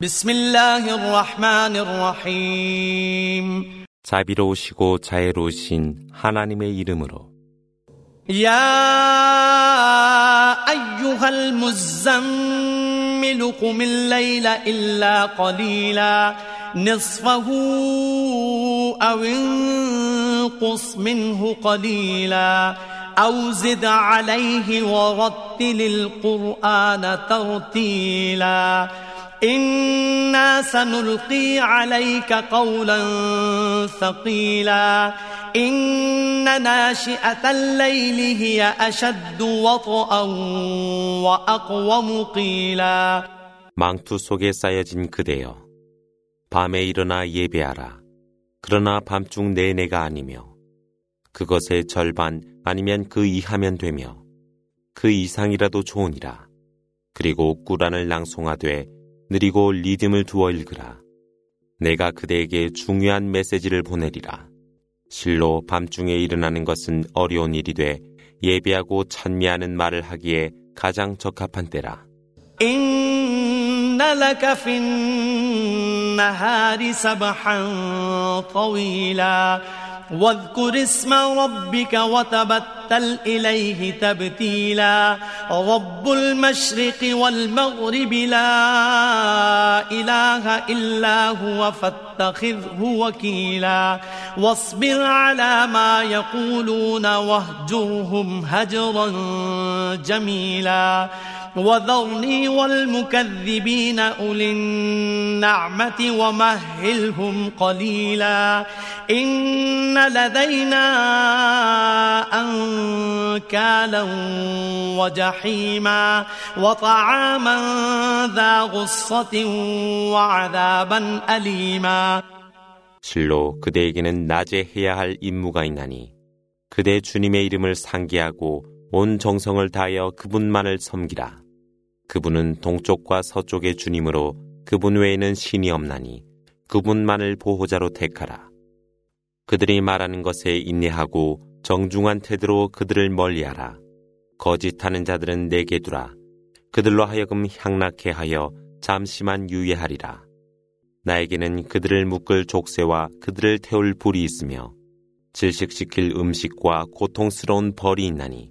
بسم الله الرحمن الرحيم 자비로우시고 자애로우신 하나님의 이름으로 يا أيها المزمل قم الليل إلا قليلا نصفه أو انقص منه قليلا أو زد عليه ورتل القرآن ترتيلا إنا سنلقي عليك قولا ثقيلا إن ناشئة الليل هي أشد وطئا وأقوم قيلا 망투 속에 쌓여진 그대여 밤에 일어나 예배하라 그러나 밤중 내내가 아니며 그것의 절반 아니면 그 이하면 되며 그 이상이라도 좋으니라 그리고 꾸란을 낭송하되 느리고 리듬을 두어 읽으라 내가 그대에게 중요한 메시지를 보내리라 실로 밤중에 일어나는 것은 어려운 일이 돼 예배하고 찬미하는 말을 하기에 가장 적합한 때라. وتبتل إليه تبتيلا. رب المشرق والمغرب لا إله إلا هو فاتخذه وكيلا. واصبر على ما يقولون واهجرهم هجرا جميلا. وذرني والمكذبين أولي النعمة ومهلهم قليلا إن لدينا أنكالا وجحيما وطعاما ذا غصة وعذابا أليما 실로 그대에게는 낮에 해야 할 임무가 있나니 그대 주님의 이름을 상기하고 온 정성을 다하여 그분만을 섬기라. 그분은 동쪽과 서쪽의 주님으로 그분 외에는 신이 없나니 그분만을 보호자로 택하라. 그들이 말하는 것에 인내하고 정중한 태도로 그들을 멀리하라. 거짓하는 자들은 내게 두라. 그들로 하여금 향락해 하여 잠시만 유예하리라. 나에게는 그들을 묶을 족쇄와 그들을 태울 불이 있으며 질식시킬 음식과 고통스러운 벌이 있나니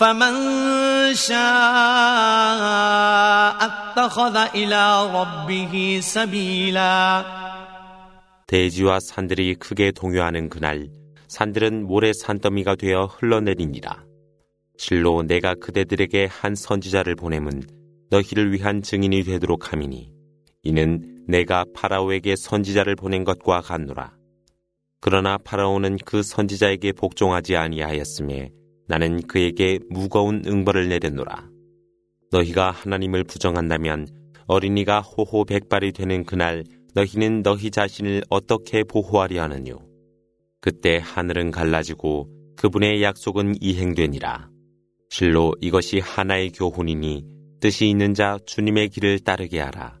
فمن شاء اتخذ إلى ربه سبيلا 대지와 산들이 크게 동요하는 그날 산들은 모래 산더미가 되어 흘러내리니라. 실로 내가 그대들에게 한 선지자를 보냄은 너희를 위한 증인이 되도록 함이니 이는 내가 파라오에게 선지자를 보낸 것과 같노라. 그러나 파라오는 그 선지자에게 복종하지 아니하였음에 나는 그에게 무거운 응벌을 내렸노라. 너희가 하나님을 부정한다면 어린이가 호호 백발이 되는 그날 너희는 너희 자신을 어떻게 보호하려 하느뇨. 그때 하늘은 갈라지고 그분의 약속은 이행되니라. 실로 이것이 하나의 교훈이니 뜻이 있는 자 주님의 길을 따르게 하라.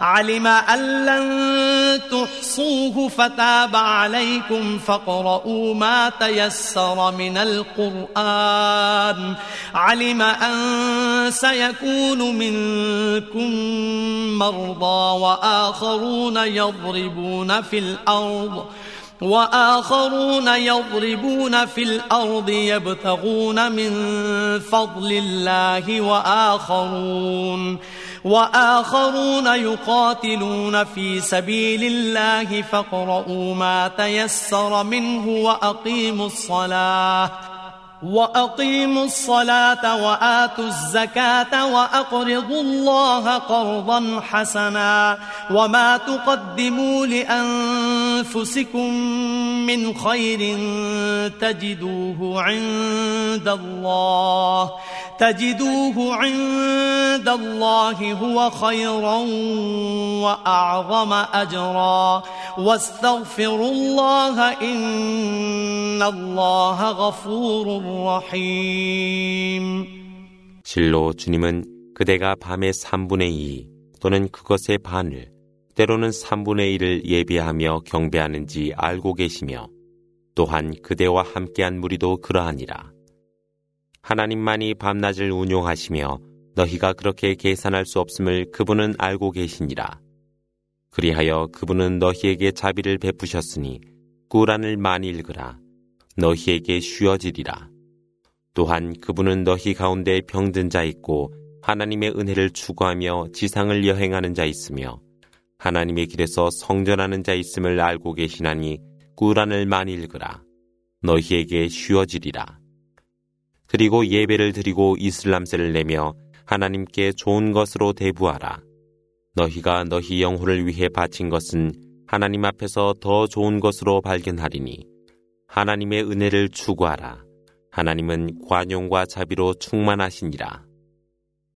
علم أن لن تحصوه فتاب عليكم فاقرؤوا ما تيسر من القرآن. علم أن سيكون منكم مرضى وآخرون يضربون في الأرض. وآخرون يضربون في الأرض يبتغون من فضل الله وآخرون وآخرون يقاتلون في سبيل الله فاقرؤوا ما تيسر منه وأقيموا الصلاة وأقيموا الصلاة وآتوا الزكاة وأقرضوا الله قرضا حسنا وما تقدموا لأنفسكم من خير تجدوه عند الله تجدوه عند الله هو خيرا وأعظم أجرا واستغفروا الله إن الله غفور رحيم 실로 주님은 그대가 밤의 3분의 2 또는 그것의 반을 때로는 3분의 1을 예비하며 경배하는지 알고 계시며 또한 그대와 함께한 무리도 그러하니라. 하나님만이 밤낮을 운용하시며 너희가 그렇게 계산할 수 없음을 그분은 알고 계시니라. 그리하여 그분은 너희에게 자비를 베푸셨으니 꾸란을 많이 읽으라. 너희에게 쉬어지리라. 또한 그분은 너희 가운데 병든 자 있고 하나님의 은혜를 추구하며 지상을 여행하는 자 있으며 하나님의 길에서 성전하는 자 있음을 알고 계시나니 꾸란을 많이 읽으라. 너희에게 쉬어지리라. 그리고 예배를 드리고 이슬람세를 내며 하나님께 좋은 것으로 대부하라. 너희가 너희 영혼을 위해 바친 것은 하나님 앞에서 더 좋은 것으로 발견하리니 하나님의 은혜를 추구하라. 하나님은 관용과 자비로 충만하시니라.